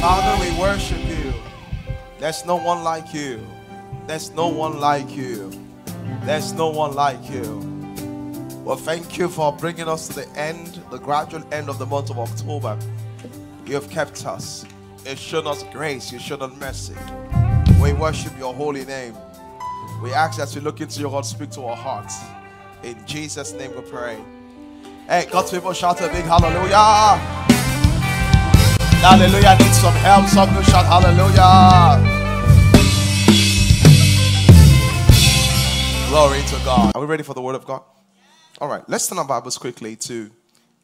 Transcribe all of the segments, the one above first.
Father, we worship you. There's no one like you. There's no one like you. There's no one like you. Well, thank you for bringing us to the end, the gradual end of the month of October. You have kept us. You've shown us grace. You've shown us mercy. We worship your holy name. We ask as we look into your heart, speak to our hearts. In Jesus' name we pray. Hey, God's people shout a big hallelujah. Hallelujah. Need some help. Some you shout hallelujah. Glory to God. Are we ready for the word of God? All right. Let's turn our Bibles quickly to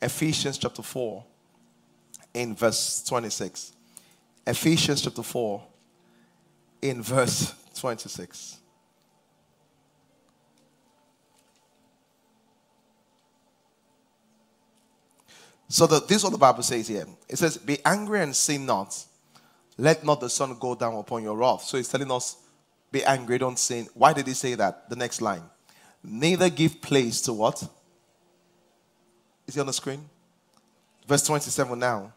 Ephesians chapter 4 in verse 26. Ephesians chapter 4 in verse 26. So the, this is what the Bible says here. It says, Be angry and sin not. Let not the sun go down upon your wrath. So he's telling us, Be angry, don't sin. Why did he say that? The next line. Neither give place to what? Is he on the screen? Verse 27 now.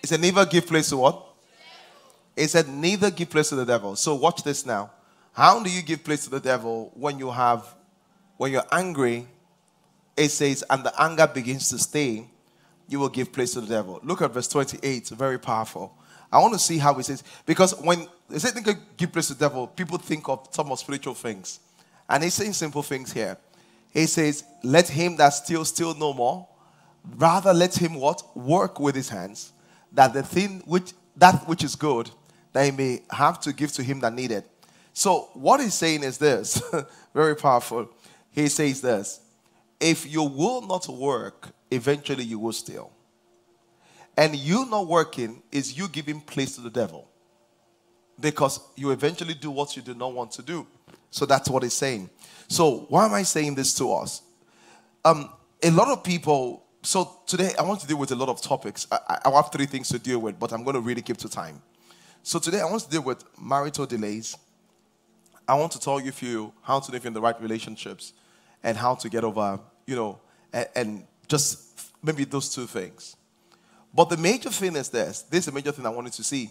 He said, Neither give place to what? He said, Neither give place to the devil. So watch this now. How do you give place to the devil when you have, when you're angry it says, and the anger begins to stay, you will give place to the devil. Look at verse 28, very powerful. I want to see how it says, because when they say think give place to the devil, people think of some of spiritual things. And he's saying simple things here. He says, Let him that steals steal no more. Rather let him what? Work with his hands, that the thing which that which is good, that he may have to give to him that needed. So what he's saying is this, very powerful. He says this if you will not work, eventually you will steal. And you not working is you giving place to the devil. Because you eventually do what you do not want to do. So that's what he's saying. So why am I saying this to us? Um, a lot of people. So today I want to deal with a lot of topics. I, I have three things to deal with, but I'm going to really keep to time. So today I want to deal with marital delays. I want to tell you if you how to live in the right relationships and how to get over, you know, and, and just maybe those two things. But the major thing is this this is the major thing I wanted to see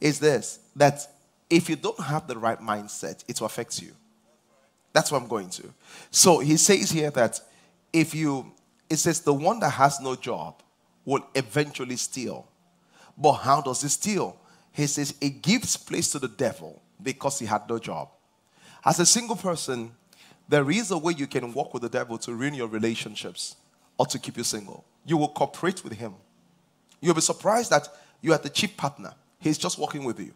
is this that if you don't have the right mindset, it will affect you. That's what I'm going to. So he says here that if you, it says the one that has no job will eventually steal. But how does he steal? He says it gives place to the devil because he had no job. As a single person, there is a way you can walk with the devil to ruin your relationships or to keep you single. You will cooperate with him. You'll be surprised that you are the chief partner. He's just working with you.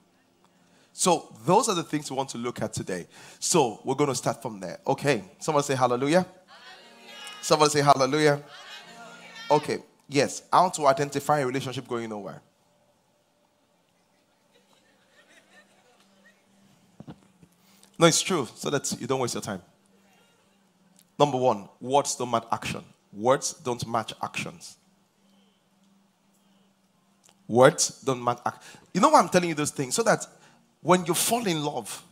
So, those are the things we want to look at today. So, we're going to start from there. Okay. Someone say hallelujah. hallelujah. Someone say hallelujah. hallelujah. Okay. Yes. How to identify a relationship going nowhere. No, it's true, so that you don't waste your time. Number one, words don't match action. Words don't match actions. Words don't match act. You know why I'm telling you those things? So that when you fall in love,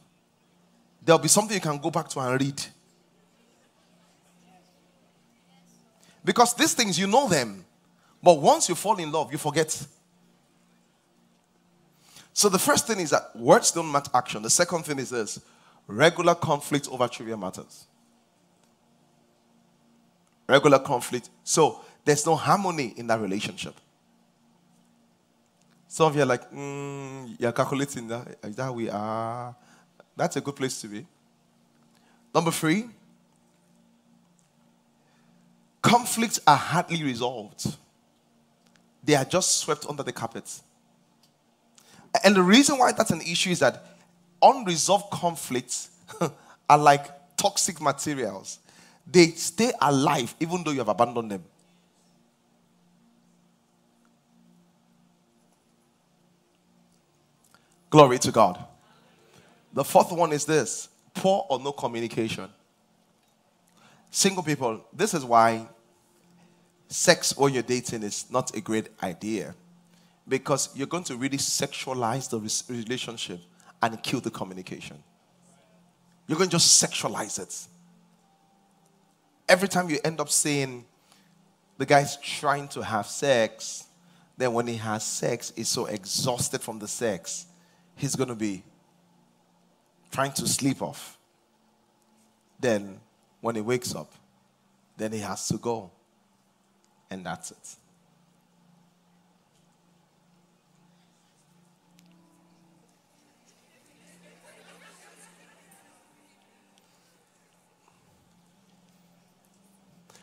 there'll be something you can go back to and read. Because these things, you know them. But once you fall in love, you forget. So the first thing is that words don't match action. The second thing is this regular conflict over trivial matters regular conflict. So there's no harmony in that relationship. Some of you are like, mm, you're calculating that. Is that we are? That's a good place to be. Number three, conflicts are hardly resolved. They are just swept under the carpet. And the reason why that's an issue is that unresolved conflicts are like toxic materials they stay alive even though you have abandoned them. Glory to God. The fourth one is this poor or no communication. Single people, this is why sex when you're dating is not a great idea because you're going to really sexualize the relationship and kill the communication. You're going to just sexualize it every time you end up saying the guy's trying to have sex, then when he has sex, he's so exhausted from the sex, he's going to be trying to sleep off. Then, when he wakes up, then he has to go. And that's it.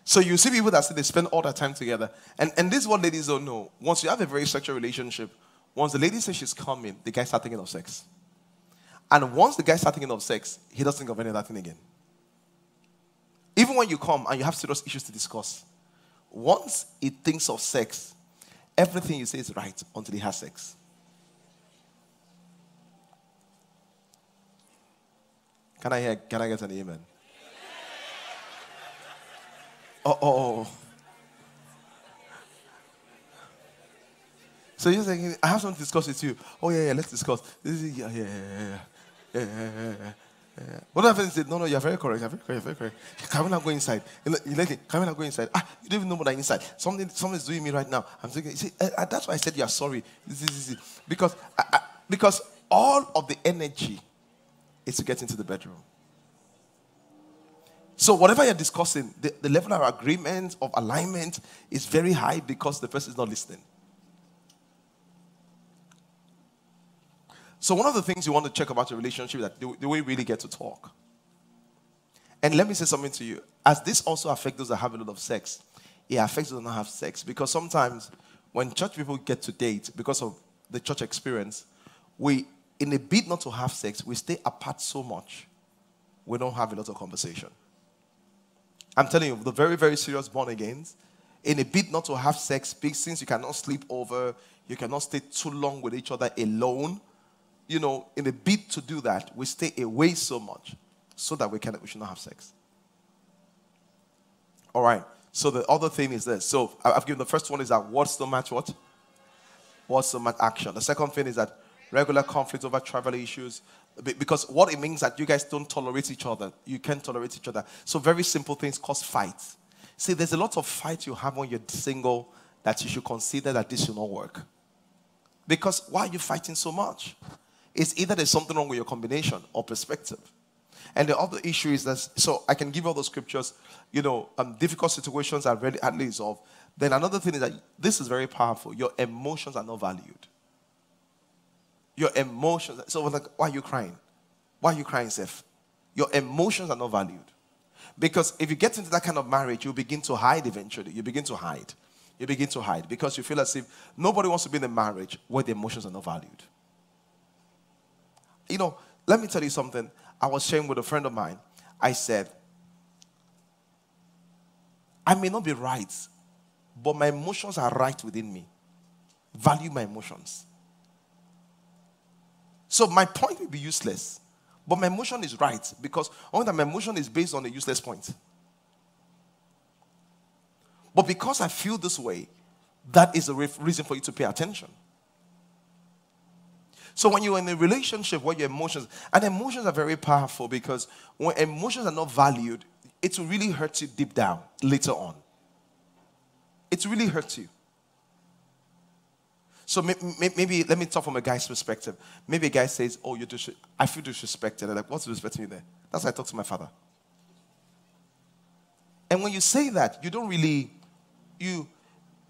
So you see people that say they spend all their time together. And, and this is what ladies don't know. Once you have a very sexual relationship, once the lady says she's coming, the guy starts thinking of sex. And once the guy starts thinking of sex, he doesn't think of any other thing again. Even when you come and you have serious issues to discuss, once he thinks of sex, everything you say is right until he has sex. Can I hear, can I get an amen? Oh, oh, oh. So you're saying, I have something to discuss with you. Oh, yeah, yeah, let's discuss. Yeah, yeah, yeah, yeah. yeah, yeah, yeah, yeah. What happened? Said, no, no, you're very correct. You're very correct. You're very correct. Can we not go inside? You let it. Can we not go inside? Ah, you don't even know what I'm inside. Something, something's doing me right now. I'm thinking. See, uh, that's why I said you're sorry. This, this, this, because, I, I, because all of the energy is to get into the bedroom. So, whatever you're discussing, the, the level of agreement, of alignment is very high because the person is not listening. So, one of the things you want to check about your relationship is that do, do we really get to talk? And let me say something to you. As this also affects those that have a lot of sex, it affects those that don't have sex. Because sometimes when church people get to date, because of the church experience, we, in a bid not to have sex, we stay apart so much, we don't have a lot of conversation. I'm telling you, the very, very serious born agains, in a bid not to have sex, big since you cannot sleep over, you cannot stay too long with each other alone. You know, in a bid to do that, we stay away so much so that we can we should not have sex. All right. So the other thing is this. So I've given the first one is that what's the match what? What's the match action? The second thing is that regular conflict over travel issues. Because what it means that you guys don't tolerate each other. You can't tolerate each other. So very simple things cause fights. See, there's a lot of fights you have when you're single that you should consider that this should not work. Because why are you fighting so much? It's either there's something wrong with your combination or perspective. And the other issue is that, so I can give you all the scriptures, you know, um, difficult situations are really least of. Then another thing is that this is very powerful. Your emotions are not valued. Your emotions. So, like, why are you crying? Why are you crying, Seth? Your emotions are not valued. Because if you get into that kind of marriage, you begin to hide eventually. You begin to hide. You begin to hide because you feel as if nobody wants to be in a marriage where the emotions are not valued. You know, let me tell you something. I was sharing with a friend of mine. I said, I may not be right, but my emotions are right within me. Value my emotions. So my point will be useless. But my emotion is right because only that my emotion is based on a useless point. But because I feel this way, that is a reason for you to pay attention. So when you're in a relationship where your emotions, and emotions are very powerful because when emotions are not valued, it will really hurt you deep down later on. It really hurts you. So maybe, let me talk from a guy's perspective. Maybe a guy says, "Oh, you're dis- I feel disrespected." I'm like, "What's disrespecting you there?" That's why I talk to my father. And when you say that, you don't really, you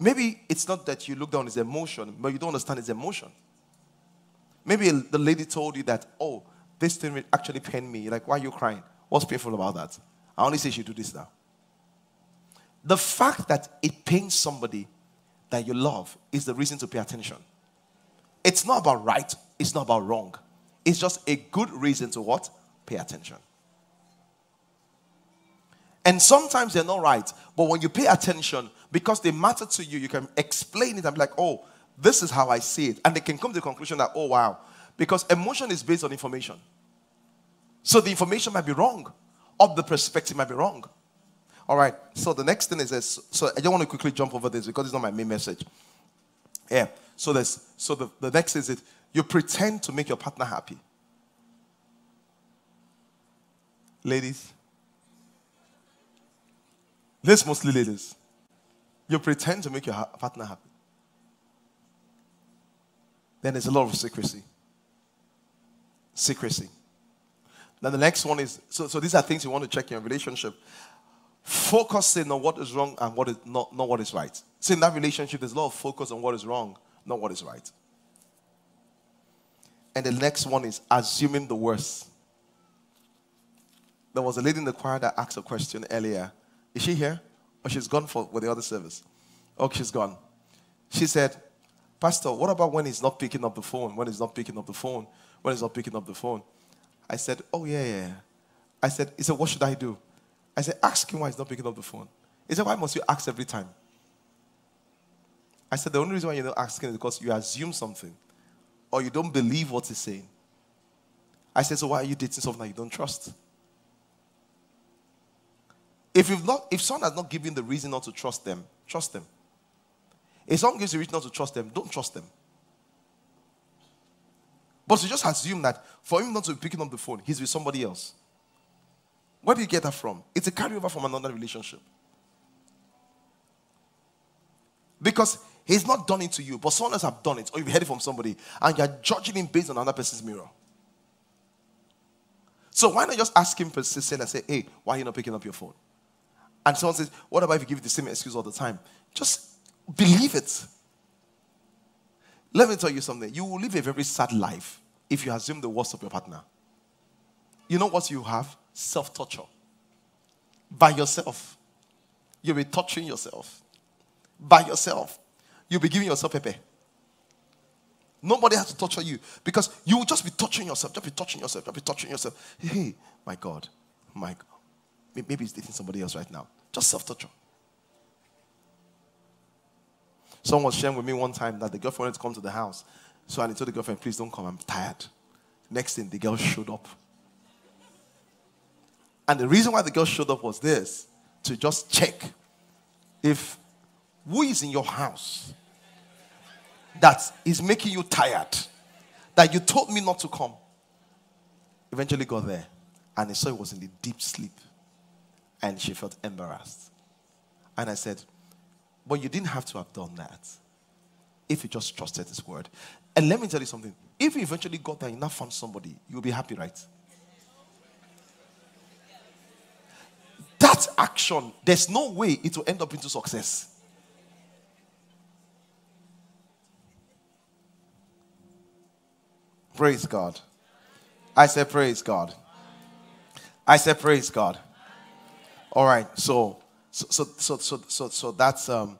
maybe it's not that you look down his emotion, but you don't understand his emotion. Maybe the lady told you that, "Oh, this thing actually pained me." You're like, why are you crying? What's painful about that? I only say she do this now. The fact that it pains somebody that you love is the reason to pay attention. It's not about right, it's not about wrong. It's just a good reason to what? Pay attention. And sometimes they're not right, but when you pay attention, because they matter to you, you can explain it and be like, oh, this is how I see it. And they can come to the conclusion that, oh, wow. Because emotion is based on information. So the information might be wrong, or the perspective might be wrong. All right. So the next thing is this. So I just want to quickly jump over this because it's not my main message. Yeah. So this. So the, the next is it. You pretend to make your partner happy. Ladies. This mostly ladies. You pretend to make your partner happy. then there's a lot of secrecy. Secrecy. Now the next one is so, so these are things you want to check in your relationship. Focusing on what is wrong and what is not, not what is right. See, in that relationship, there's a lot of focus on what is wrong, not what is right. And the next one is assuming the worst. There was a lady in the choir that asked a question earlier. Is she here? Or she's gone for with the other service? Oh, she's gone. She said, Pastor, what about when he's not picking up the phone? When he's not picking up the phone? When he's not picking up the phone? I said, Oh, yeah, yeah. I said, He said, What should I do? I said, Ask him why he's not picking up the phone. He said, Why must you ask every time? I said, The only reason why you're not asking is because you assume something or you don't believe what he's saying. I said, So why are you dating someone that you don't trust? If you've not, if someone has not given the reason not to trust them, trust them. If someone gives you reason not to trust them, don't trust them. But you just assume that for him not to be picking up the phone, he's with somebody else. Where do you get that from? It's a carryover from another relationship. Because he's not done it to you, but someone else have done it, or you've heard it from somebody, and you're judging him based on another person's mirror. So why not just ask him persistent and say, hey, why are you not picking up your phone? And someone says, what about if you give the same excuse all the time? Just believe it. Let me tell you something. You will live a very sad life if you assume the worst of your partner. You know what you have? Self torture. By yourself. You'll be torturing yourself. By yourself. You'll be giving yourself a pay. Nobody has to torture you because you will just be touching yourself, just be touching yourself, just be touching yourself. Hey, my God, my God. Maybe he's dating somebody else right now. Just self torture. Someone was sharing with me one time that the girlfriend to come to the house. So I told the girlfriend, please don't come, I'm tired. Next thing, the girl showed up. And the reason why the girl showed up was this to just check if who is in your house that is making you tired, that you told me not to come. Eventually got there and I saw it was in the deep sleep and she felt embarrassed. And I said, but you didn't have to have done that if you just trusted His word. And let me tell you something if you eventually got there and now found somebody, you'll be happy, right? That action, there's no way it will end up into success. Praise God. I said, Praise God. I said, Praise God. All right, so so so so so so, that's um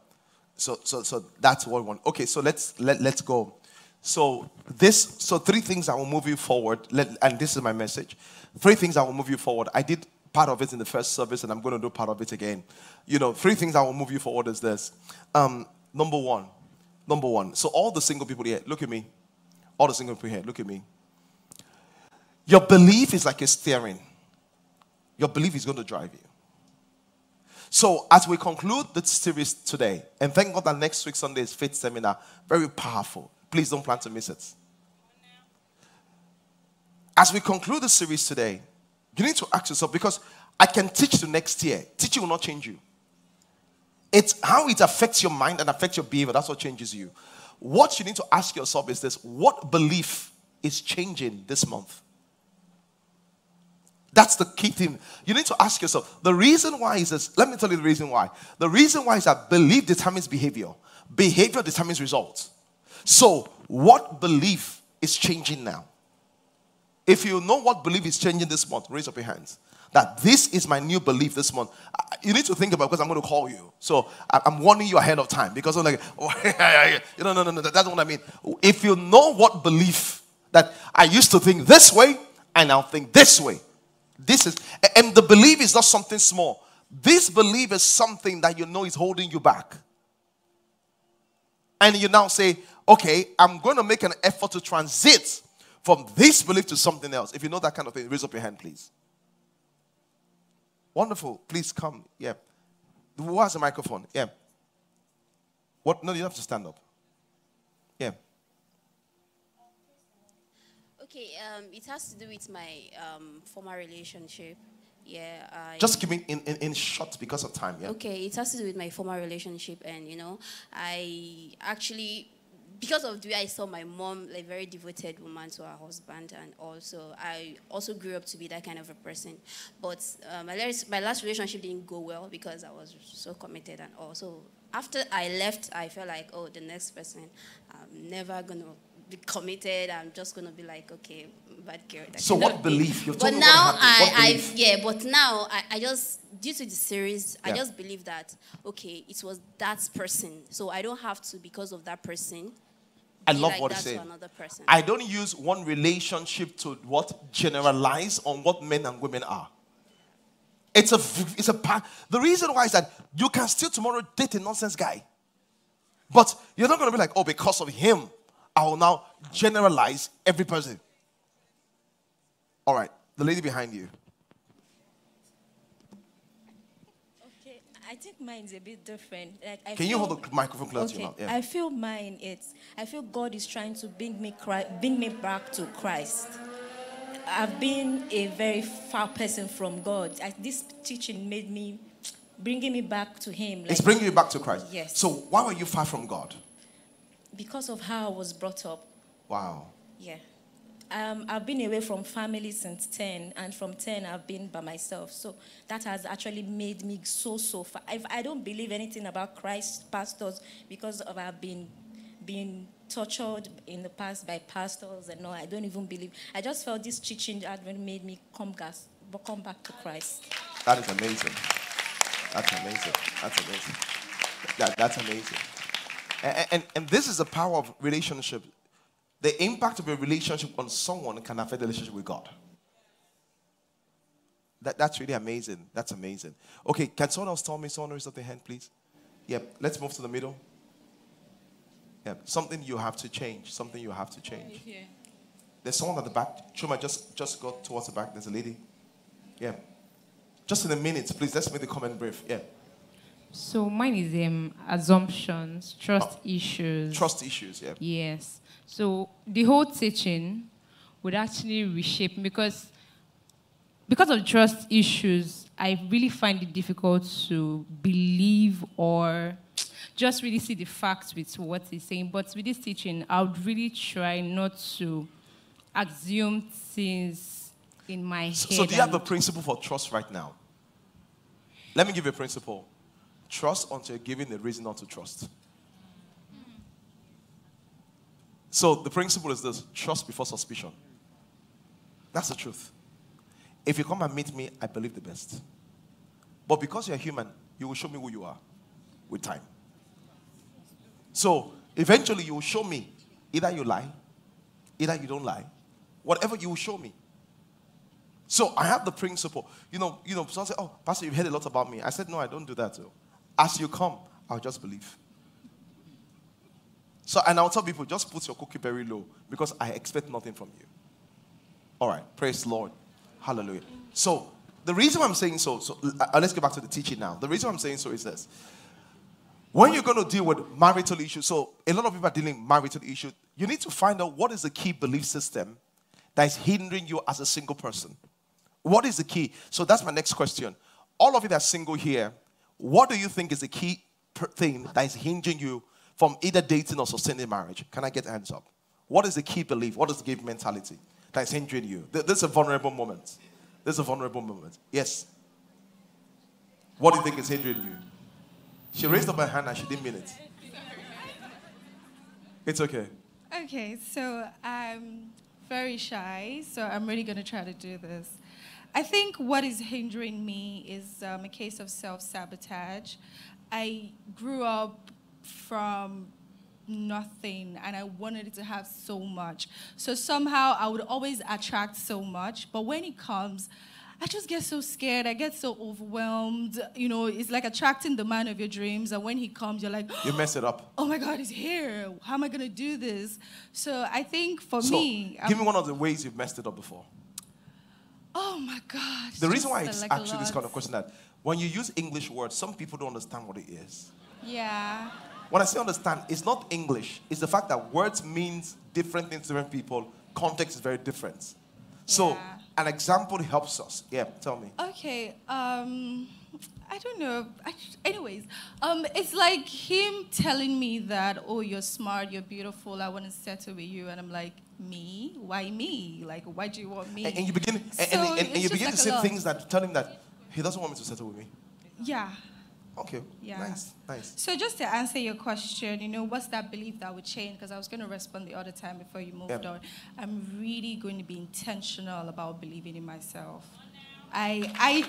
so so so that's what one. Okay, so let's let let's go. So this so three things that will move you forward. Let, and this is my message. Three things that will move you forward. I did part of it in the first service, and I'm going to do part of it again. You know, three things I will move you forward is this. Um, number one, number one. So all the single people here, look at me. All the single people here, look at me. Your belief is like a steering. Your belief is going to drive you. So, as we conclude the series today, and thank God that next week Sunday is faith seminar, very powerful. Please don't plan to miss it. As we conclude the series today, you need to ask yourself because I can teach the next year. Teaching will not change you. It's how it affects your mind and affects your behavior. That's what changes you. What you need to ask yourself is this what belief is changing this month? That's the key thing. You need to ask yourself. The reason why is this. Let me tell you the reason why. The reason why is that belief determines behavior. Behavior determines results. So, what belief is changing now? If you know what belief is changing this month, raise up your hands. That this is my new belief this month. You need to think about because I'm going to call you. So I'm warning you ahead of time because I'm like, oh, no, no, no, no, that's what I mean. If you know what belief that I used to think this way, I now think this way. This is, and the belief is not something small. This belief is something that you know is holding you back. And you now say, okay, I'm going to make an effort to transit from this belief to something else. If you know that kind of thing, raise up your hand, please. Wonderful. Please come. Yeah. Who has a microphone? Yeah. What? No, you have to stand up. Yeah. Okay, um, it has to do with my um, former relationship. Yeah. I, Just give me in, in, in short because of time. Yeah. Okay, it has to do with my former relationship, and you know, I actually because of the way I saw my mom, like very devoted woman to her husband, and also I also grew up to be that kind of a person. But uh, my last my last relationship didn't go well because I was so committed and also after I left, I felt like oh the next person, I'm never gonna be committed. I'm just gonna be like okay, bad girl. that So what thing. belief? You've But told me what now. I, I yeah, but now I, I just due to the series, I just believe that okay, it was that person, so I don't have to because of that person. I love like what that you say. to another person. I don't use one relationship to what generalize on what men and women are. It's a it's a the reason why is that you can still tomorrow date a nonsense guy, but you're not going to be like, oh, because of him, I will now generalize every person. All right, the lady behind you. Okay, I think mine's a bit different. Like, I Can you hold the microphone close to Okay, your mouth? Yeah. I feel mine. It's I feel God is trying to bring me bring me back to Christ. I've been a very far person from God. I, this teaching made me bringing me back to Him. it's like, bringing you back to Christ. Yes. So why were you far from God? because of how I was brought up. Wow. Yeah. Um, I've been away from family since 10, and from 10, I've been by myself. So that has actually made me so, so far. I don't believe anything about Christ, pastors, because of I've been being tortured in the past by pastors and all. I don't even believe. I just felt this teaching had made me come, gas, come back to Christ. That is amazing. That's amazing. That's amazing. That, that's amazing. And, and, and this is the power of relationship. The impact of a relationship on someone can affect the relationship with God. That, that's really amazing. That's amazing. Okay, can someone else tell me? Someone raise up their hand, please. Yep, let's move to the middle. Yep, something you have to change. Something you have to change. There's someone at the back. Chuma, just, just go towards the back. There's a lady. Yeah. Just in a minute, please. Let's make the comment brief. Yeah. So mine is um, assumptions, trust issues. Trust issues. Yeah. Yes. So the whole teaching would actually reshape because because of trust issues, I really find it difficult to believe or just really see the facts with what he's saying. But with this teaching, I would really try not to assume things in my head. so do you have a principle for trust right now? Let me give you a principle. Trust until you're given a reason not to trust. So the principle is this trust before suspicion. That's the truth. If you come and meet me, I believe the best. But because you're human, you will show me who you are with time. So eventually you will show me either you lie, either you don't lie, whatever you will show me. So I have the principle. You know, you know, someone say, Oh, Pastor, you've heard a lot about me. I said, No, I don't do that. As you come, I'll just believe. So, and I'll tell people, just put your cookie very low because I expect nothing from you. All right, praise Lord. Hallelujah. So, the reason I'm saying so, so uh, let's get back to the teaching now. The reason I'm saying so is this. When you're going to deal with marital issues, so a lot of people are dealing with marital issues, you need to find out what is the key belief system that is hindering you as a single person. What is the key? So that's my next question. All of you that are single here, what do you think is the key thing that is hindering you from either dating or sustaining marriage? Can I get hands up? What is the key belief? What is the key mentality that is hindering you? This is a vulnerable moment. This is a vulnerable moment. Yes. What do you think is hindering you? She raised up her hand and she didn't mean it. It's okay. Okay, so I'm very shy, so I'm really going to try to do this. I think what is hindering me is um, a case of self sabotage. I grew up from nothing and I wanted to have so much. So somehow I would always attract so much, but when it comes, I just get so scared. I get so overwhelmed. You know, it's like attracting the man of your dreams, and when he comes, you're like, You mess it up. oh my God, he's here. How am I going to do this? So I think for So, me, give I'm- me one of the ways you've messed it up before. oh my God. The reason why uh, it's like actually this kind of question that when you use English words, some people don't understand what it is. Yeah. When I say understand, it's not English. It's the fact that words means different things to different people. Context is very different. So Yeah. an example helps us. Yeah, tell me. Okay. Um, I don't know. I, anyways, um, it's like him telling me that, oh, you're smart, you're beautiful, I want to settle with you, and I'm like, me? Why me? Like, why do you want me? And, and you begin, and, So and, and, it's you begin like to say things that tell him that he doesn't want me to settle with me. Yeah. Okay. Yeah. Nice. Nice. So just to answer your question, you know, what's that belief that would change? Because I was going to respond the other time before you moved Yep. on. I'm really going to be intentional about believing in myself. I, I,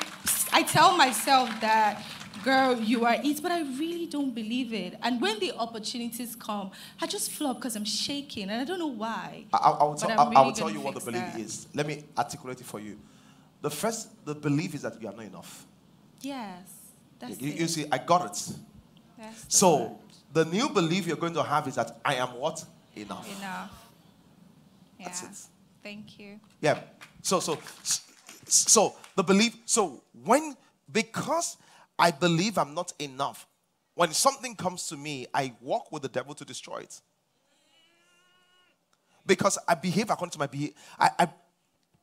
I tell myself that, girl, you are it, but I really don't believe it. And when the opportunities come, I just flop because I'm shaking, and I don't know why. I, I, will tell, I, I will tell you what the belief that. is. Let me articulate it for you. The first, the belief is that you are not enough. Yes, that's You, you see, I got it. That's the So word. the new belief you're going to have is that I am what? Enough. enough. Yeah. That's it. Thank you. Yeah. So so so the belief. So when because I believe I'm not enough, when something comes to me, I walk with the devil to destroy it. Because I behave according to my behavior. I, I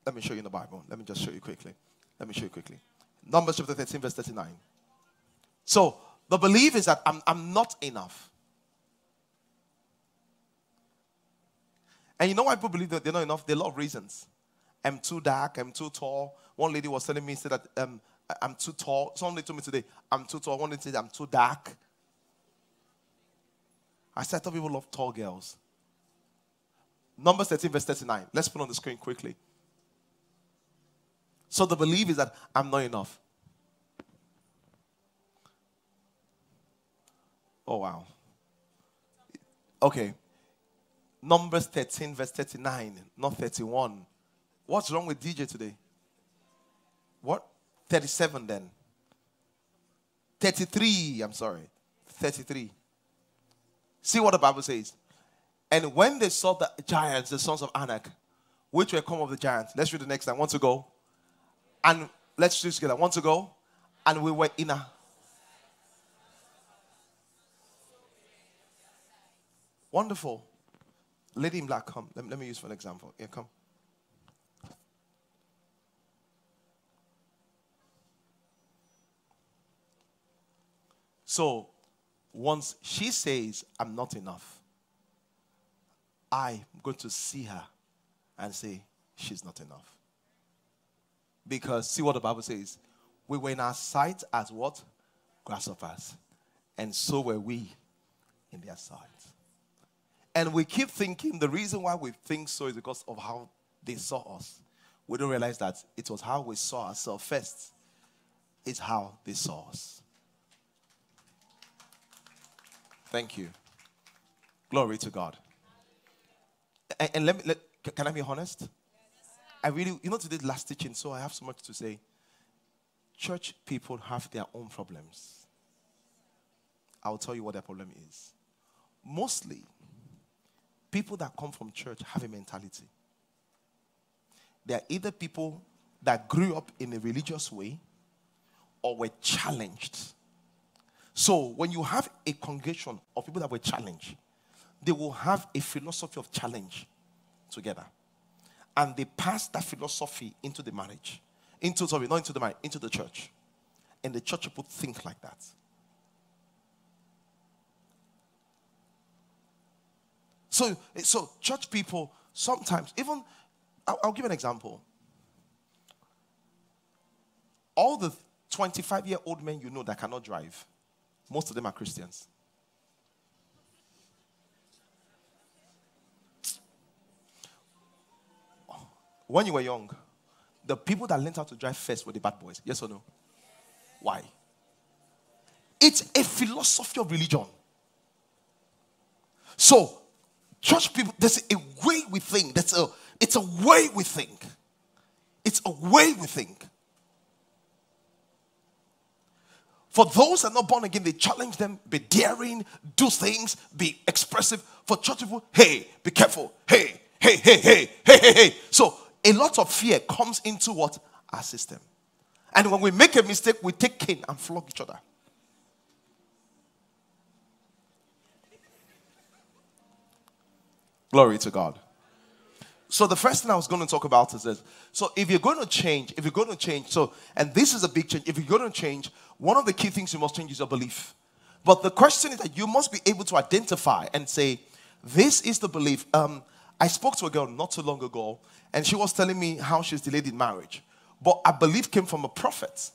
let me show you in the Bible. Let me just show you quickly. Let me show you quickly. Numbers chapter 13, verse 39. So the belief is that I'm, I'm not enough. And you know why people believe that they're not enough? There are a lot of reasons. I'm too dark, I'm too tall. One lady was telling me, said that um, I'm too tall. Somebody told me today, I'm too tall. One lady said, I'm too dark. I said, I thought people love tall girls. Numbers 13, verse 39. Let's put on the screen quickly. So the belief is that I'm not enough. Oh, wow. Okay. Numbers 13, verse 39, not 31. What's wrong with DJ today? What? 37 then. 33, I'm sorry. 33. See what the Bible says. And when they saw the giants, the sons of Anak, which were come of the giants, let's read the next time. Want to go? And let's do together. Want to go? And we were in a. Wonderful. Lady in black, come. Let me, let me use for an example. Yeah, come. So, once she says, I'm not enough, I'm going to see her and say, she's not enough. Because, see what the Bible says. We were in our sight as what? Grasshoppers. And so were we in their sight. And we keep thinking the reason why we think so is because of how they saw us. We don't realize that it was how we saw ourselves first, it's how they saw us. Thank you. Glory to God. And, and let me, let, can I be honest? I really, you know, today's last teaching, so I have so much to say. Church people have their own problems. I'll tell you what their problem is. Mostly, people that come from church have a mentality. They are either people that grew up in a religious way or were challenged. So, when you have a congregation of people that were challenged, they will have a philosophy of challenge together. And they pass that philosophy into the marriage. Into, sorry, not into the marriage, into the church. And the church people think like that. So, so church people sometimes, even, I'll, I'll give an example. All the 25 year old men you know that cannot drive, most of them are Christians. When you were young, the people that learned how to drive first were the bad boys. Yes or no? Why? It's a philosophy of religion. So, church people, there's a way we think. That's a, it's a way we think. It's a way we think. For those that are not born again, they challenge them, be daring, do things, be expressive. For church people, hey, be careful. Hey, hey, hey, hey, hey, hey, hey. So a lot of fear comes into what? Our system. And when we make a mistake, we take cane and flog each other. Glory to God. So the first thing I was going to talk about is this. So if you're going to change, if you're going to change, so and this is a big change. If you're going to change, one of the key things you must change is your belief. But the question is that you must be able to identify and say, "This is the belief." Um, I spoke to a girl not too long ago, and she was telling me how she's delayed in marriage. But I believe came from a prophet.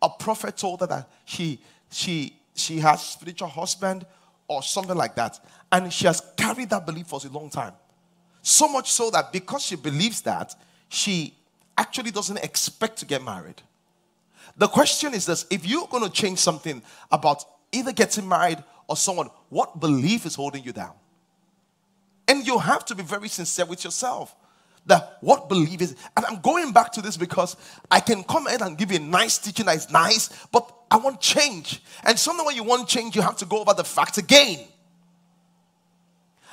A prophet told her that she she she has spiritual husband or something like that, and she has carried that belief for a long time. So much so that because she believes that, she actually doesn't expect to get married. The question is this if you're going to change something about either getting married or someone, what belief is holding you down? And you have to be very sincere with yourself. That what belief is, and I'm going back to this because I can come in and give you a nice teaching that is nice, but I want change. And sometimes when you want change, you have to go over the facts again.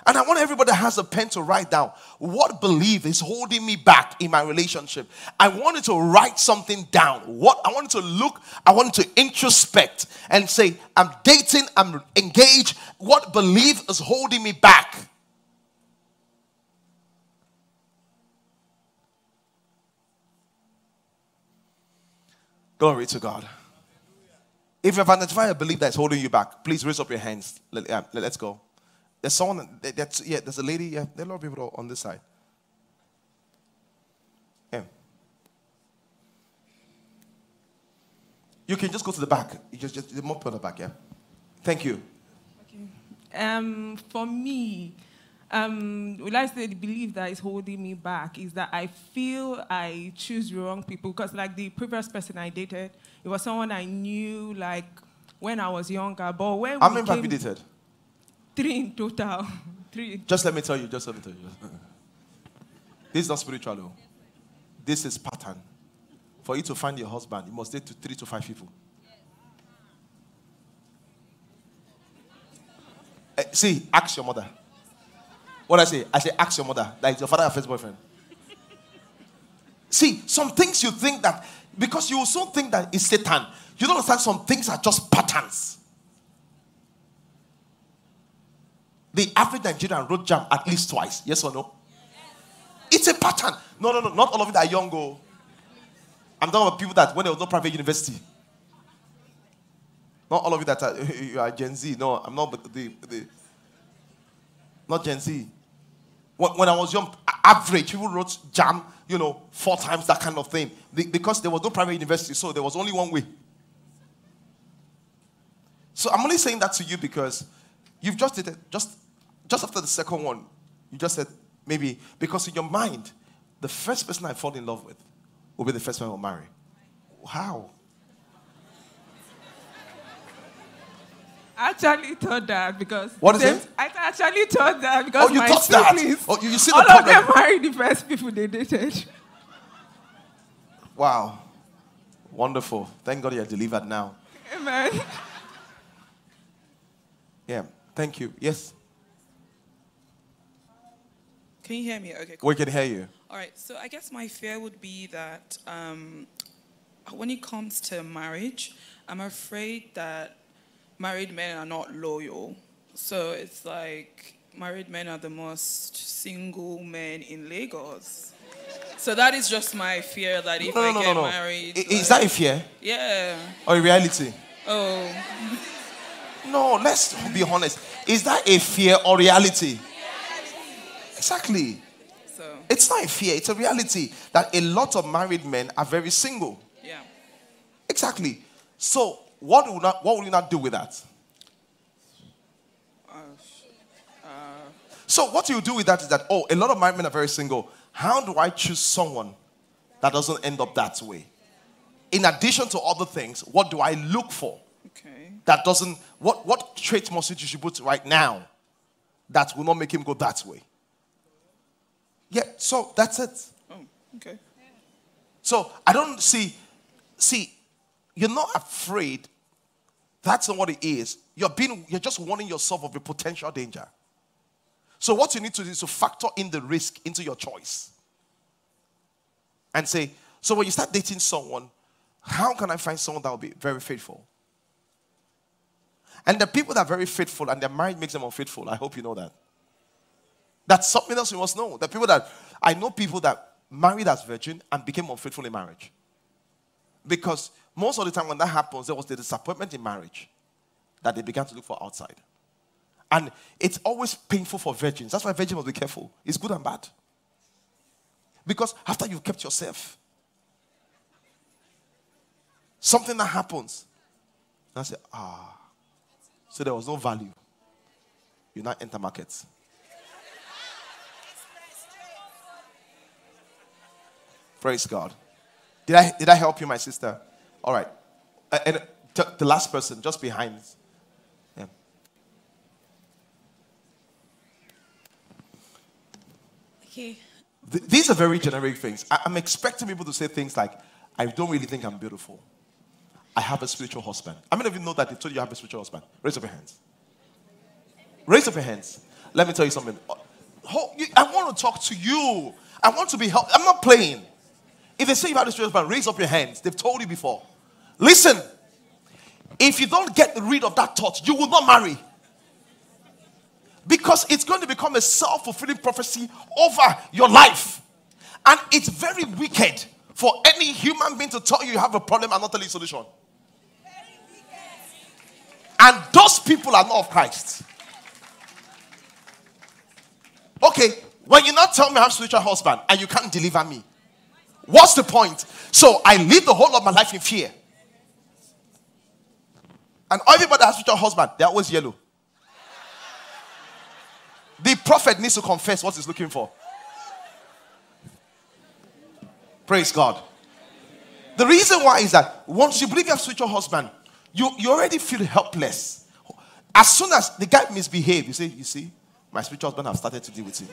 And I want everybody that has a pen to write down what belief is holding me back in my relationship. I wanted to write something down. What I wanted to look, I wanted to introspect and say, I'm dating, I'm engaged. What belief is holding me back? Glory to God. If you've identified a belief that's holding you back, please raise up your hands. Let, um, yeah, let's go. There's someone, that's, yeah, there's a lady, yeah, there are a lot of people on this side. Yeah. You can just go to the back. You just, just more to the back, yeah. Thank you. Okay. Um, for me, um, would I say the belief that is holding me back is that I feel I choose the wrong people because, like the previous person I dated, it was someone I knew like when I was younger. But when many have you dated? Three in total. Three. Just let me tell you. Just let me tell you. this is not spiritual, though. This is pattern. For you to find your husband, you must date to three to five people. Uh, see, ask your mother. What I say? I say, ask your mother. That is your father first boyfriend. see, some things you think that because you also think that it's Satan. You don't understand some things are just patterns. The average Nigerian road JAMB at least twice. Yes or no? It's a pattern. No, no, no. Not all of you are young. Oh. I'm talking about people that when there was no private university. Not all of you that are, you are Gen Z. No, I'm not the, the not Gen Z. When, when I was young, average people wrote JAMB, you know, four times that kind of thing. The, because there was no private university, so there was only one way. So I'm only saying that to you because you've just it just just after the second one, you just said, maybe, because in your mind, the first person I fall in love with will be the first one I'll marry. How? I actually thought that because what is it? I actually thought that because oh, you my thought siblings, that? Oh, you, you see all the problem. of them married the first people they dated. Wow, wonderful! Thank God you're delivered now. Amen. Yeah, thank you. Yes. Can you hear me? Okay, cool. We can hear you. All right, so I guess my fear would be that um, when it comes to marriage, I'm afraid that married men are not loyal. So it's like married men are the most single men in Lagos. So that is just my fear that if no, no, I no, get no, married. Is like, that a fear? Yeah. Or a reality? Oh. No, let's be honest. Is that a fear or reality? Exactly. So it's not a fear, it's a reality that a lot of married men are very single. Yeah. Exactly. So what will not what will you not do with that? Uh, uh, so what you do with that is that oh a lot of married men are very single. How do I choose someone that doesn't end up that way? In addition to other things, what do I look for? Okay. That doesn't what what traits must you put right now that will not make him go that way? Yeah, so that's it. Oh, okay. So I don't see, see, you're not afraid. That's not what it is. You're being, you're just warning yourself of a potential danger. So what you need to do is to factor in the risk into your choice. And say, so when you start dating someone, how can I find someone that will be very faithful? And the people that are very faithful and their marriage makes them unfaithful, I hope you know that. That's something else you must know. The people that I know people that married as virgin and became unfaithful in marriage. Because most of the time when that happens, there was the disappointment in marriage that they began to look for outside. And it's always painful for virgins. That's why virgins must be careful. It's good and bad. Because after you've kept yourself, something that happens, and I say, ah, so there was no value. You now enter markets. Praise God. Did I, did I help you, my sister? All right. Uh, and t- the last person, just behind. Yeah. Okay. Th- these are very generic things. I- I'm expecting people to say things like, I don't really think I'm beautiful. I have a spiritual husband. How many of you know that they told you you have a spiritual husband? Raise up your hands. Raise up your hands. Let me tell you something. Uh, I want to talk to you. I want to be helped. I'm not playing. If they say you have a spiritual husband, raise up your hands. They've told you before. Listen, if you don't get rid of that thought, you will not marry. Because it's going to become a self fulfilling prophecy over your life. And it's very wicked for any human being to tell you you have a problem and not tell you solution. And those people are not of Christ. Okay, when you not tell me I have a spiritual husband and you can't deliver me, what's the point? So I live the whole of my life in fear. And everybody has spiritual husband, they're always yellow. The prophet needs to confess what he's looking for. Praise God. The reason why is that once you believe you have spiritual husband, you, you already feel helpless. As soon as the guy misbehaves, you say, You see, my spiritual husband have started to deal with him.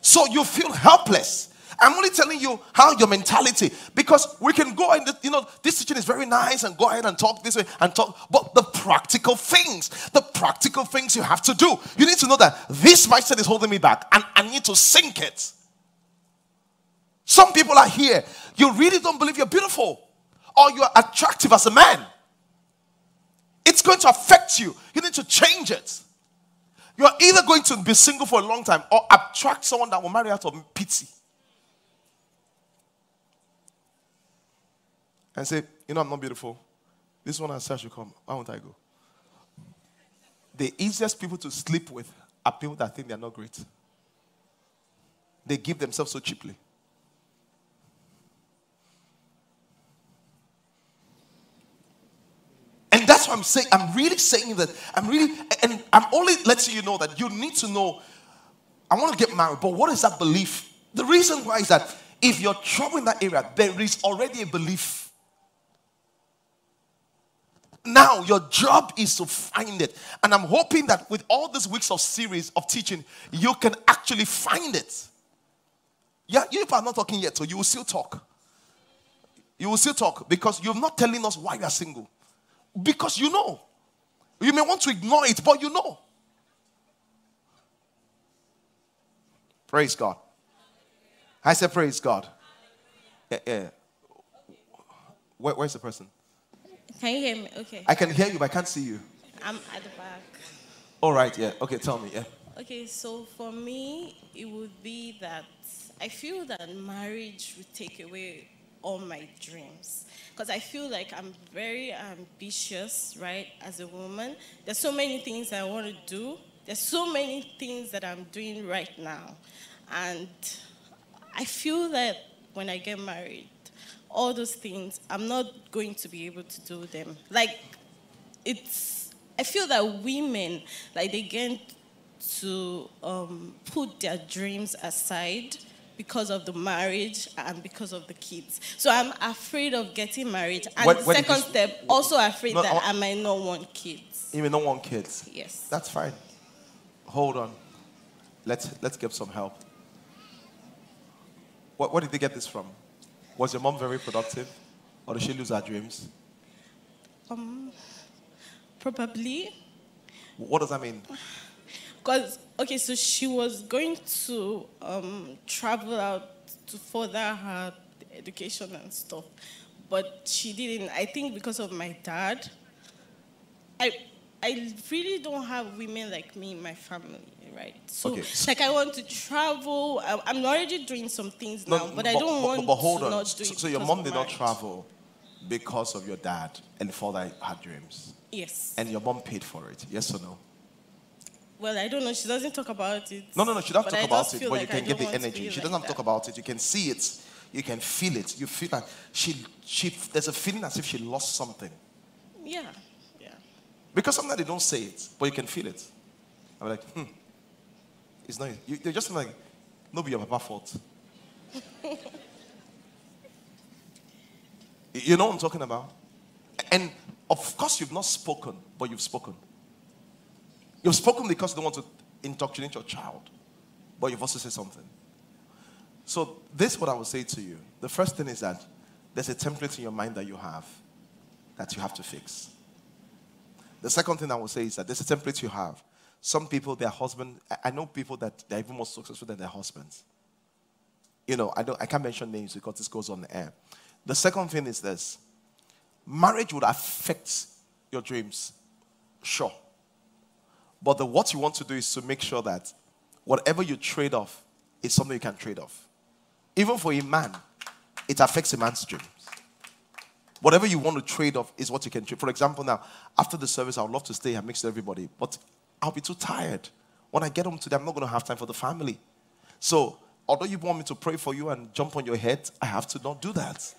So you feel helpless. I'm only telling you how your mentality, because we can go and you know this teaching is very nice and go ahead and talk this way and talk, but the practical things, the practical things you have to do, you need to know that this mindset is holding me back, and I need to sink it. Some people are here, you really don't believe you're beautiful or you're attractive as a man. It's going to affect you. You need to change it. You're either going to be single for a long time or attract someone that will marry out of pity. And say, you know, I'm not beautiful. This one I said should come. Why won't I go? The easiest people to sleep with are people that think they're not great. They give themselves so cheaply. And that's what I'm saying. I'm really saying that. I'm really, and I'm only letting you know that you need to know. I want to get married, but what is that belief? The reason why is that if you're trouble in that area, there is already a belief. Now, your job is to find it. And I'm hoping that with all these weeks of series of teaching, you can actually find it. Yeah, you are not talking yet, so you will still talk. You will still talk because you're not telling us why you are single. Because you know. You may want to ignore it, but you know. Praise God. I said, Praise God. Yeah, yeah. Where, where's the person? Can you hear me? Okay. I can hear you, but I can't see you. I'm at the back. All right, yeah. Okay, tell me, yeah. Okay, so for me, it would be that I feel that marriage would take away all my dreams. Because I feel like I'm very ambitious, right, as a woman. There's so many things I want to do. There's so many things that I'm doing right now. And I feel that when I get married, all those things, I'm not going to be able to do them. Like, it's, I feel that women, like, they get to um, put their dreams aside because of the marriage and because of the kids. So I'm afraid of getting married. And the second you- step, also afraid No, that I- I might not want kids. You may not want kids. Yes. That's fine. Hold on. Let's let's get some help. What, where did they get this from? Was your mom very productive? Or did she lose her dreams? Um, probably. What does that mean? Because, okay, so she was going to um, travel out to further her education and stuff. But she didn't. I think because of my dad. I, I really don't have women like me in my family, right? So, Okay. like, I want to travel. I, I'm already doing some things now, but I don't want but hold to on. not So, do it. so your mom did not travel because of your dad and father had dreams, Yes. and your mom paid for it. Yes or no? well, I don't know. She doesn't talk about it. No, no, no. She doesn't talk about it, but like you can get the energy. She doesn't that. talk about it. You can see it. You can feel it. You feel like she, she. There's a feeling as if she lost something Yeah, yeah. because sometimes they don't say it, but you can feel it. I'm like, hmm. It's not. You, they're just like, no, be your papa fault. you know what I'm talking about? And of course, you've not spoken, but you've spoken. You've spoken because you don't want to indoctrinate your child, but you've also said something. So, this is what I would say to you. The first thing is that there's a template in your mind that you have that you have to fix. The second thing I would say is that there's a template you have. Some people, their husband, I- know people that they're even more successful than their husbands. You know, I, don't, I can't mention names because this goes on the air. The second thing is this marriage would affect your dreams, sure. But the, what you want to do is to make sure that whatever you trade off is something you can trade off. Even for a man, it affects a man's dreams. Whatever you want to trade off is what you can trade. For example, now, after the service, I would love to stay and mix with everybody, but I'll be too tired. When I get home today, I'm not going to have time for the family. So, although you want me to pray for you and jump on your head, I have to not do that.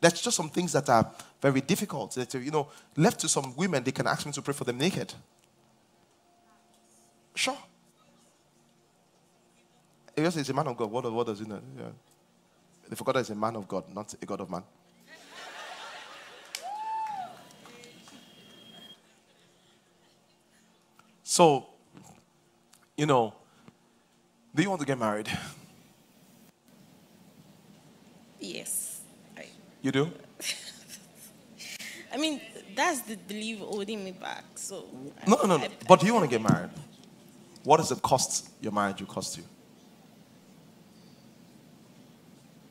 There's just some things that are very difficult. That, you know, left to some women, they can ask me to pray for them naked. Sure. If you say he's a man of God, what, what does he know? Yeah. They forgot that he's a man of God, not a God of man. So, you know, do you want to get married? Yes. I, You do? I mean, that's the belief holding me back. So. No, no, no. no. I- But do you want to get married? What does it cost your marriage will cost you?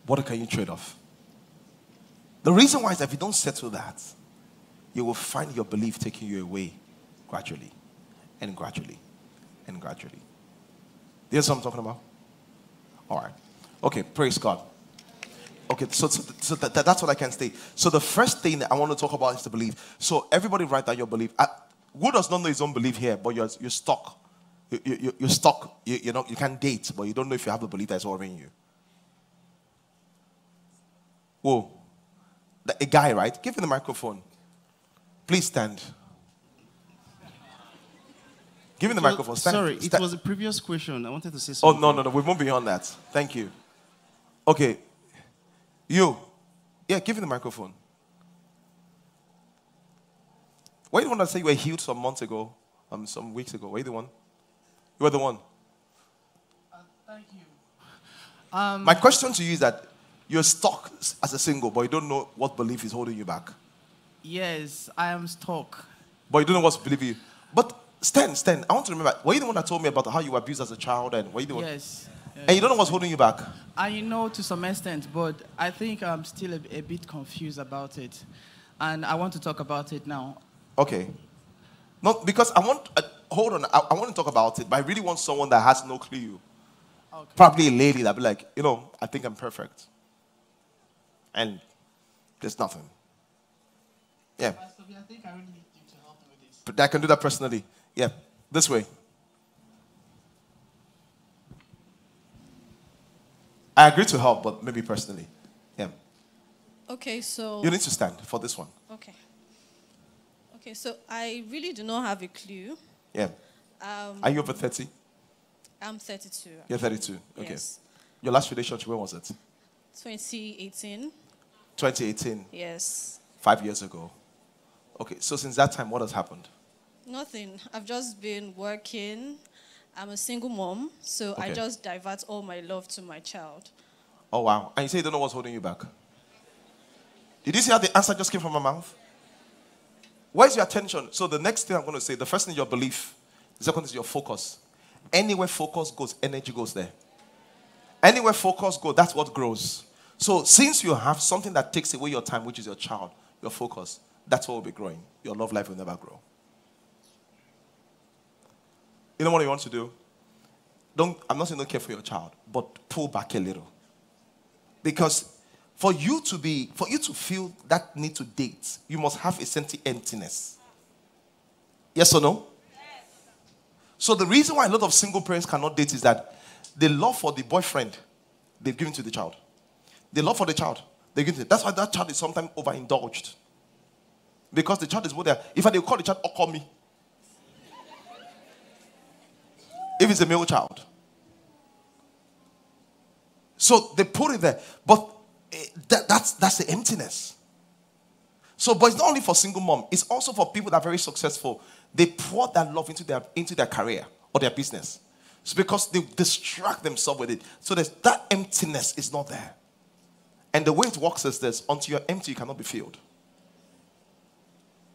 What can you trade off? The reason why is that if you don't settle that, you will find your belief taking you away gradually and gradually and gradually. You know what I'm talking about? All right. Okay, praise God. Okay, so, so, so that, that- that's what I can say. So the first thing that I want to talk about is the belief. So everybody write down your belief. Uh, who does not know his own belief here, but you're, you're stuck. You, you, you- you're stuck. You, you, know, you can't date, but you don't know if you have the belief that's in you. Whoa. A guy, right? Give him the microphone. Please stand. Give him the Well, microphone. Stand. Sorry, it was a previous question. I wanted to say something. Oh, no, no, no. We've moved beyond that. Thank you. Okay. You. Yeah, give him the microphone. Were you the one that said you were healed some months ago? Um, some weeks ago. Were you the one? You were the one. Thank you. Um, My question to you is that you're stuck as a single, but you don't know what belief is holding you back. yes, I am stuck. But you don't know what's believing you. But Stan, Stan, I want to remember. Were you the one that told me about how you were abused as a child? And were you the one? Yes. And you don't know what's holding you back. I know to some extent, but I think I'm still a, a bit confused about it. And I want to talk about it now. Okay. No, because I want, uh, hold on, I, I want to talk about it, but I really want someone that has no clue. Okay. Probably a lady that be like, you know, I think I'm perfect. And there's nothing. Yeah, I think I really need you to help me with this. but I can do that personally. Yeah, this way. I agree to help, but maybe personally. Yeah. Okay, so You need to stand for this one. okay, okay. So I really do not have a clue. Yeah. Um, Are you over 30? I'm 32. You're 32. Okay. Yes. Your last relationship, when was it? 2018. 2018. Yes. Five years ago. Okay, so since that time, what has happened? Nothing. I've just been working. I'm a single mom, so I just divert all my love to my child. Oh, wow. And you say you don't know what's holding you back? Did you see how the answer just came from my mouth? Where's your attention? So, the next thing I'm going to say, the first thing is your belief, the second is your focus. Anywhere focus goes, energy goes there. Anywhere focus goes, that's what grows. So, since you have something that takes away your time, which is your child, your focus, that's what will be growing. Your love life will never grow. You know what you want to do? Don't, I'm not saying don't care for your child, but pull back a little. Because for you to be, for you to feel that need to date, you must have a sense of emptiness. Yes or no? So the reason why a lot of single parents cannot date is that the love for the boyfriend they've given to the child. The love for the child they give to That's why that child is sometimes overindulged. Because the child is they are. If I they call the child, oh, or call me. If it's a male child. So they put it there. But eh, that, that's, that's the emptiness. So, but it's not only for single mom, it's also for people that are very successful. They pour that love into their into their career or their business. It's because they distract themselves with it. So that emptiness is not there. And the way it works is this until you're empty, you cannot be filled.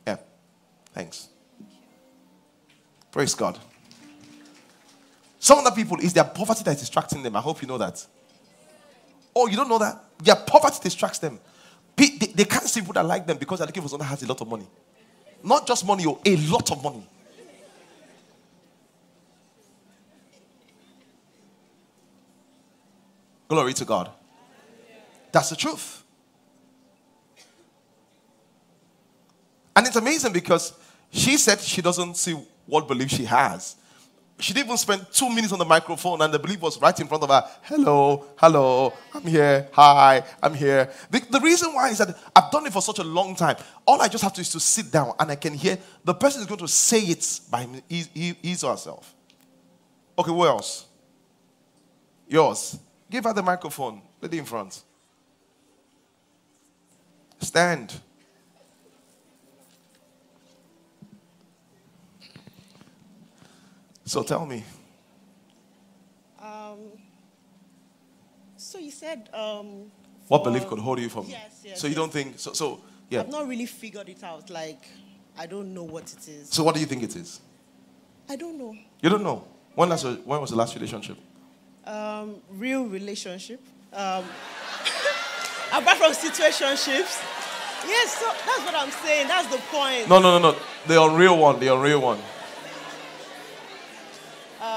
Yeah. Thanks. Praise God. Some other people, is their poverty that is distracting them. I hope you know that. Oh, you don't know that? Their poverty distracts them. They, they can't see people that like them because they're looking for someone that has a lot of money. Not just money, oh, a lot of money. Glory to God. That's the truth. And it's amazing because she said she doesn't see what belief she has. She didn't even spend two minutes on the microphone, and the belief was right in front of her. Hello, hello, I'm here. Hi, I'm here. The, the reason why is that I've done it for such a long time. All I just have to is to sit down, and I can hear the person is going to say it by his or herself. Okay, who else? Yours. Give her the microphone. Lady in front. Stand. So tell me. Um, so you said. Um, what belief could hold you from? Yes, yes. So you yes. don't think so? So yeah. I've not really figured it out. Like I don't know what it is. So what do you think it is? I don't know. You don't know. When last? When was the last relationship? Um, real relationship. Um, apart from situationships. Yes, so that's what I'm saying. That's the point. No, no, no, no. The unreal one. The unreal one.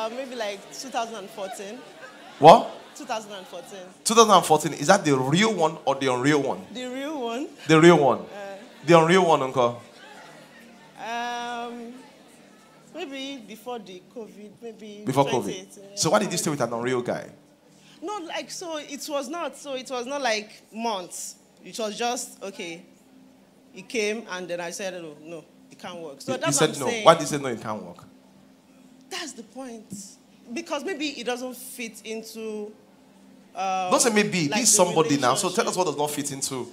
Uh, maybe like 2014. What? 2014. 2014. Is that the real one or the unreal one? The real one. The real one. Uh, the unreal one, Uncle. Um, maybe before the COVID. Maybe before COVID. So why did you stay with an unreal guy? No, like so it was not. So it was not like months. It was just okay. He came and then I said, oh, no, it can't work. So that's said what I'm no. Saying. Why did you say no? It can't work. That's the point. Because maybe it doesn't fit into. Um, Don't say maybe. Like this somebody now. So tell us what does not fit into.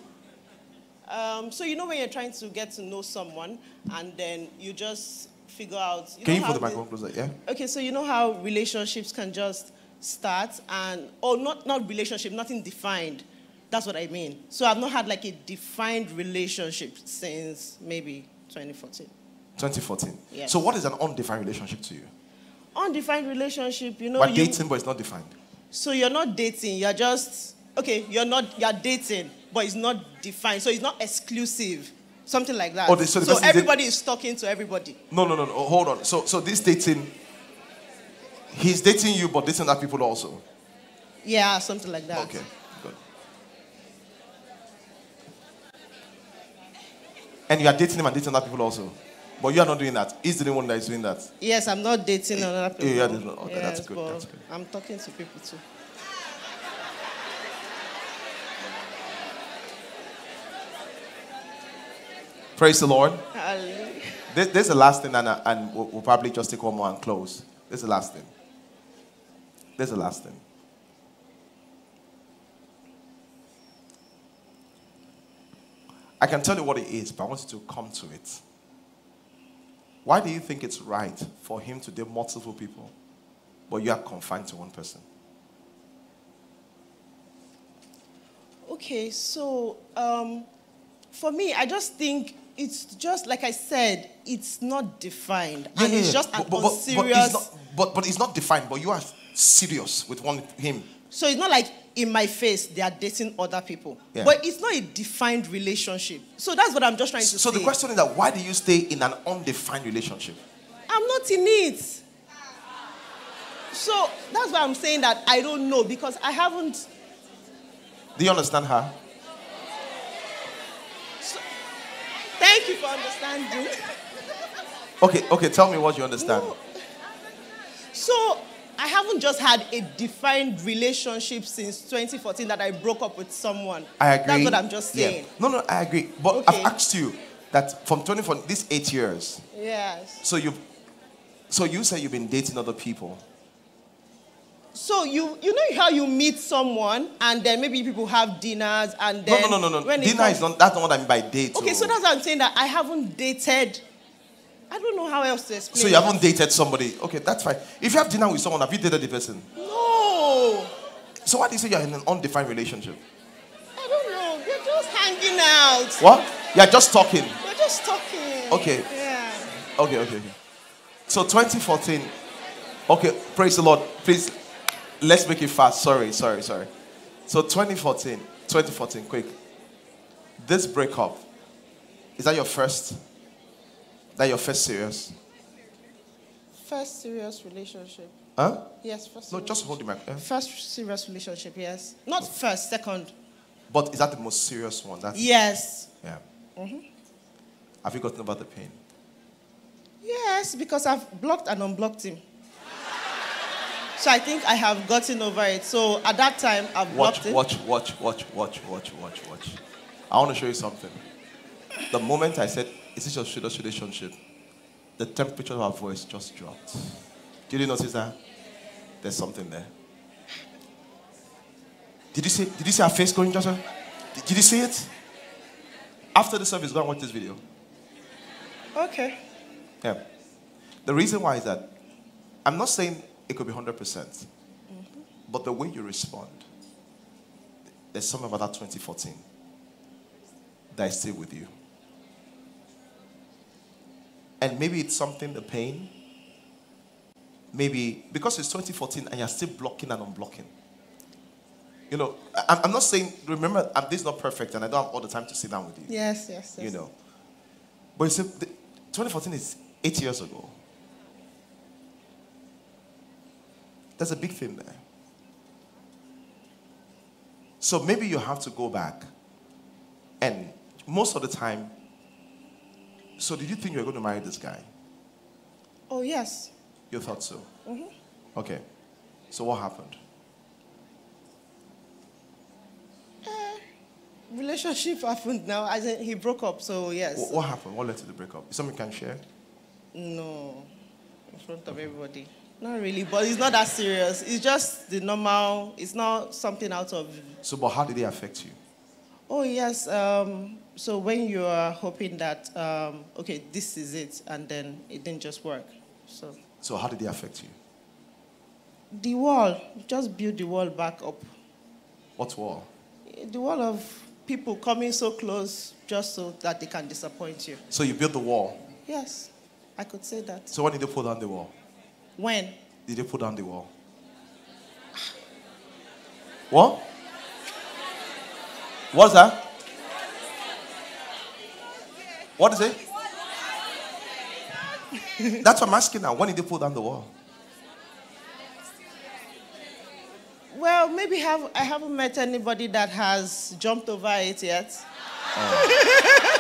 Um, so you know when you're trying to get to know someone and then you just figure out. You can you put the microphone closer? Yeah. Okay, so you know how relationships can just start and or not not relationship, nothing defined. That's what I mean. So I've not had like a defined relationship since maybe 2014. 2014. Yes. So what is an undefined relationship to you? Undefined relationship, you know. But dating, but it's not defined. So you're not dating. You're just okay. You're not. You're dating, but it's not defined. So it's not exclusive. Something like that. Oh, so, so everybody is talking to everybody. No, no, no, no. Hold on. So, so this dating He's dating you, but dating other people also. Yeah, something like that. Okay, good. And you are dating him and dating other people also. But you are not doing that. He's the one that is doing that. Yes, I'm not dating other people. Yeah, yeah okay, yes, that's, good, that's good. I'm talking to people too. Praise the Lord. This, this, is the last thing, and, and we'll, we'll probably just take one more and close. This is the last thing. This is the last thing. I can tell you what it is, but I want you to come to it. Why do you think it's right for him to date multiple people, but you are confined to one person? Okay, so um, for me, I just think it's just like I said, it's not defined, yeah, and yeah, it's just but, an but, but, but, it's not, but, but it's not defined. But you are serious with one him. So it's not like in my face they are dating other people. Yeah. But it's not a defined relationship. So that's what I'm just trying to so say. So the question is that why do you stay in an undefined relationship? I'm not in it. So that's why I'm saying that I don't know because I haven't. Do you understand her? Thank you for understanding. Okay, okay, tell me what you understand. So I haven't just had a defined relationship since 2014 that I broke up with someone. I agree. That's what I'm just Yeah. saying. No, no, I agree. But Okay. I've asked you that from 24, these eight years, Yes. so you so you say you've been dating other people. So you you know how you meet someone and then maybe people have dinners and then no, no, no, no, no. when Dinner is not that's not what I mean by date. Okay, oh. so that's what I'm saying that I haven't dated. I don't know how else to explain. So you haven't dated somebody. Okay, that's fine. If you have dinner with someone, have you dated the person? No, So why do you say you're in an undefined relationship? I don't know. We're just hanging out. What? You're just talking. We're just talking. Okay. Yeah. Okay, okay, okay. So 2014. Okay, praise the Lord. Please, let's make it fast. Sorry, sorry, sorry. So 2014, 2014, quick. This breakup, is that your first? That your first serious? First serious relationship. Huh? Yes, first. No, just hold the mic. eh? First serious relationship. Yes. Not first. Second. But is that the most serious one? That's, Yes. Yeah. Mm-hmm. Have you gotten about the pain? Yes, because I've blocked and unblocked him. So I think I have gotten over it. So at that time, I've Watch, blocked it. watch, watch, watch, watch, watch, watch, watch. I want to show you something. The moment I said, "Is this your serious relationship?" the temperature of her voice just dropped. Did you notice that? There's something there. Did you see? Did you see her face going, Joshua? Did, did you see it? After the service, go and watch this video. Okay. Yeah. The reason why is that I'm not saying it could be 100%, percent mm-hmm. but the way you respond, there's something about that 2014 that is still with you. And maybe it's something, the pain, maybe because it's 2014 and you're still blocking and unblocking. You know, I'm not saying, remember, this is not perfect and I don't have all the time to sit down with you. Yes, yes, yes. You know. But you see, the, 2014 is eight years ago. There's a big thing there. So maybe you have to go back. And most of the time, so did you think you were going to marry this guy? Oh, yes. You thought so? hmm Okay. So what happened? Relationship happened now. As in, he broke up, so yes. Wh- What happened? What led to the breakup? Is something you can share? No, in front of everybody. Not really, but it's not that serious. It's just the normal. It's not something out of. So, but how did it affect you? Oh yes. Um, so when you are hoping that um, okay, this is it, and then it didn't just work. So So, how did it affect you? the wall, just build the wall back up. What wall? The wall of people coming so close just so that they can disappoint you. So, you built the wall. Yes, I could say that. So, when did they pull down the wall? When? Did they pull down the wall? What? What's that? What is it? That's what I'm asking now. When did you pull down the wall? Well, maybe have I haven't met anybody that has jumped over it yet. Oh.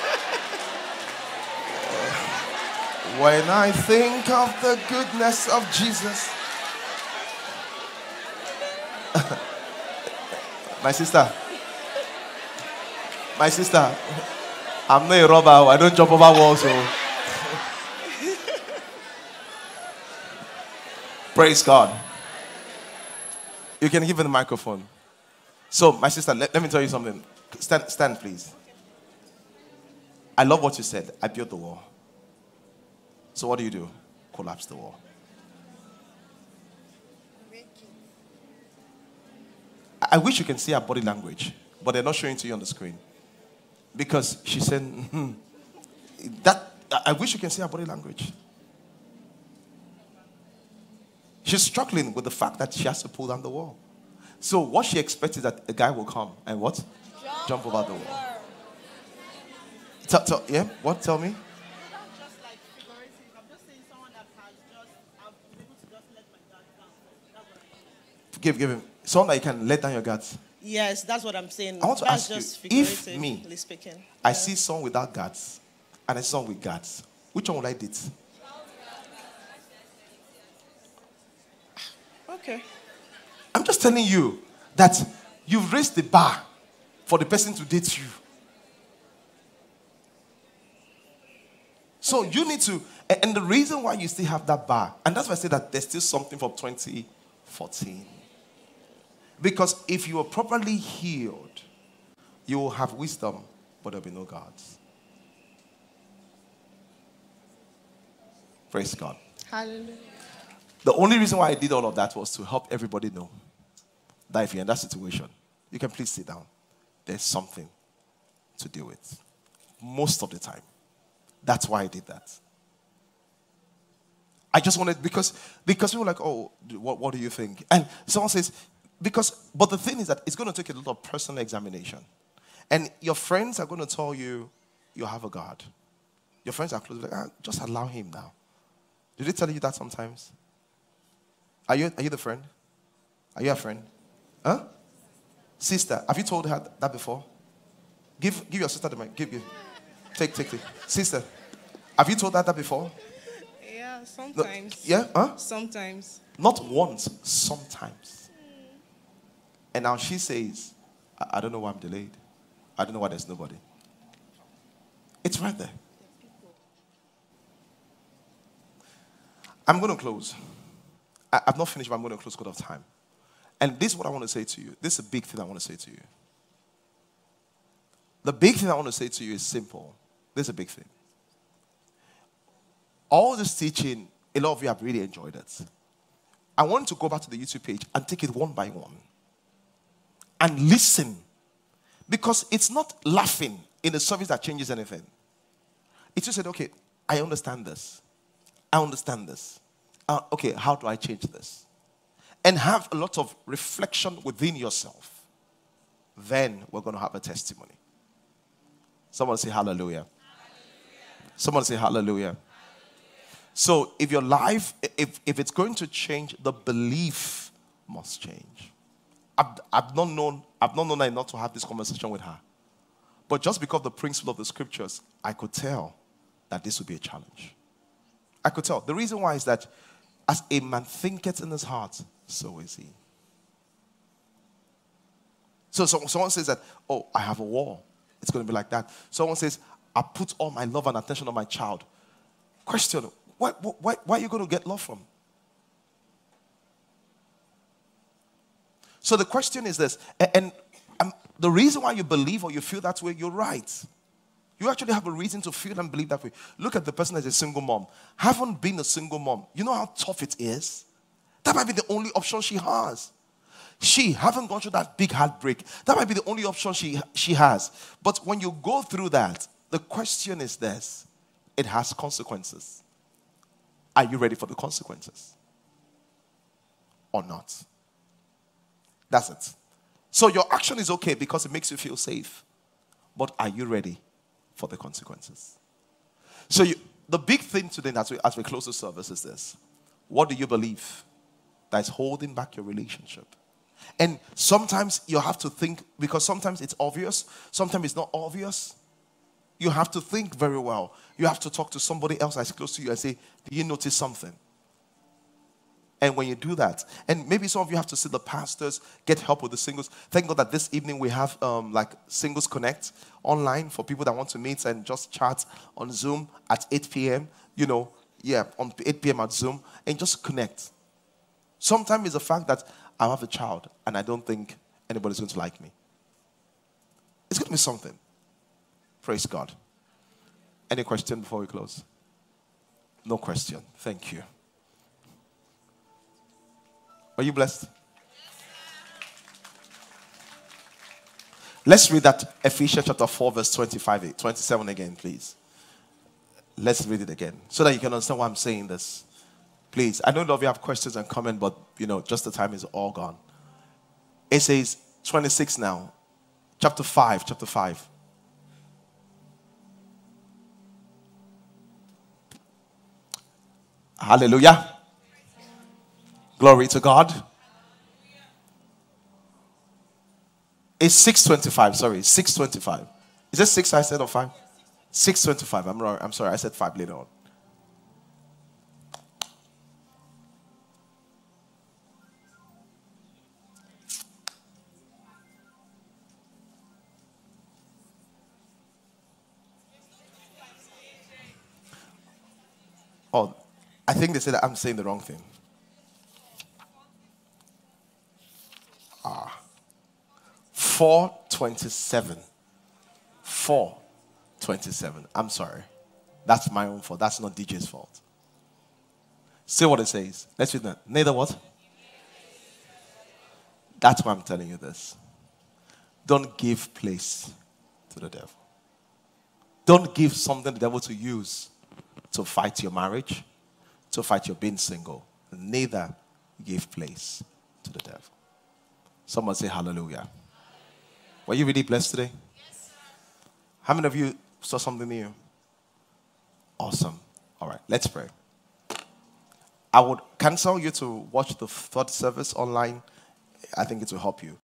When I think of the goodness of Jesus. My sister. My sister. I'm not a robber. Oh. I don't jump over walls. Oh. So. Praise God. You can give him the microphone. So, my sister, let, let me tell you something. Stand, stand, please. I love what you said. I built the wall. So what do you do? Collapse the wall. I wish you can see her body language, but they're not showing to you on the screen. Because she said, "Mhm." that I- wish you can see her body language. She's struggling with the fact that she has to pull down the wall. So what she expects is that a guy will come and what? Jump, over the wall. Tell, tell, yeah? What? Tell me. Give, give him. Someone that you can let down your guards. Yes, that's what I'm saying. I want to that's ask you, if me- speaking. I see someone without guts and I see someone with guts, Which one would I date? Okay. I'm just telling you that you've raised the bar for the person to date you. So you need to, and the reason why you still have that bar, and that's why I say that there's still something from 2014. Because if you are properly healed, you will have wisdom, but there'll be no gods. Praise God. Hallelujah. The only reason why I did all of that was to help everybody know that if you're in that situation, you can please sit down. There's something to deal with. Most of the time. That's why I did that. I just wanted because because we were like, oh, what, what do you think? And someone says, because but the thing is that it's going to take a lot of personal examination. And your friends are going to tell you you have a God. Your friends are close, like, ah, just allow him now. Did they tell you that sometimes? Are you, are you the friend? Are you a friend? Huh? Sister, have you told her that before? Give, give your sister the mic. Give, give. Take, take, take. Sister, have you told her that before? Yeah, sometimes. yeah? Huh? Sometimes. Not once, sometimes. And now she says, I, I don't know why I'm delayed. I don't know why there's nobody. It's right there. I'm going to close. I, I've not finished, but I'm going to close because of time. And this is what I want to say to you. This is a big thing I want to say to you. The big thing I want to say to you is simple. This is a big thing. All this teaching, a lot of you have really enjoyed it. I want to go back to the YouTube page and take it one by one and listen because it's not laughing in the service that changes anything. It's just said, okay, I understand this. I understand this. Uh, okay, how do I change this? And have a lot of reflection within yourself. Then we're going to have a testimony. Someone say hallelujah. Someone say hallelujah. So if your life, if, if it's going to change, the belief must change. I've, I've not known, I've not known enough to have this conversation with her. But just because of the principle of the scriptures, I could tell that this would be a challenge. I could tell. The reason why is that as a man thinketh in his heart, so is he. So, so someone says that, oh, I have a wall. It's going to be like that. Someone says, I put all my love and attention on my child. Question, why, why are you going to get love from? So the question is this, a- and um, the reason why you believe or you feel that way, you're right. You actually have a reason to feel and believe that way. Look at the person as a single mom. Haven't been a single mom. You know how tough it is? That might be the only option she has. She haven't gone through that big heartbreak. That might be the only option she, she has. But when you go through that, the question is this it has consequences. Are you ready for the consequences? Or not? That's it. So your action is okay because it makes you feel safe. But are you ready for the consequences? So you, the big thing today as we, as we close the service is this. What do you believe that is holding back your relationship? And sometimes you have to think, because sometimes it's obvious, sometimes it's not obvious. You have to think very well. You have to talk to somebody else that's close to you and say, Do you notice something? And when you do that, and maybe some of you have to see the pastors, get help with the singles. Thank God that this evening we have um, like Singles Connect online for people that want to meet and just chat on Zoom at 8 p.m. You know, yeah, on 8 p.m. at Zoom and just connect. Sometimes it's the fact that I have a child and I don't think anybody's going to like me. It's going to be something. Praise God. Any question before we close? No question. Thank you. Are you blessed? Let's read that Ephesians chapter 4, verse 25, 27 again, please. Let's read it again so that you can understand why I'm saying this. Please. I know a lot of you have questions and comments, but you know, just the time is all gone. It says 26 now. Chapter 5, chapter 5. Hallelujah. Glory to God. It's 625, sorry, 625. Is it 6 I said or 5? 625. I'm, wrong. I'm sorry, I said 5 later on. Oh, I think they said I'm saying the wrong thing. 427. 427. I'm sorry. That's my own fault. That's not DJ's fault. See what it says. Let's read that. Neither what? That's why I'm telling you this. Don't give place to the devil. Don't give something the devil to use to fight your marriage, to fight your being single. Neither give place to the devil. Someone say hallelujah. Were you really blessed today? Yes, sir. How many of you saw something new? Awesome. All right, let's pray. I would counsel you to watch the third service online. I think it will help you.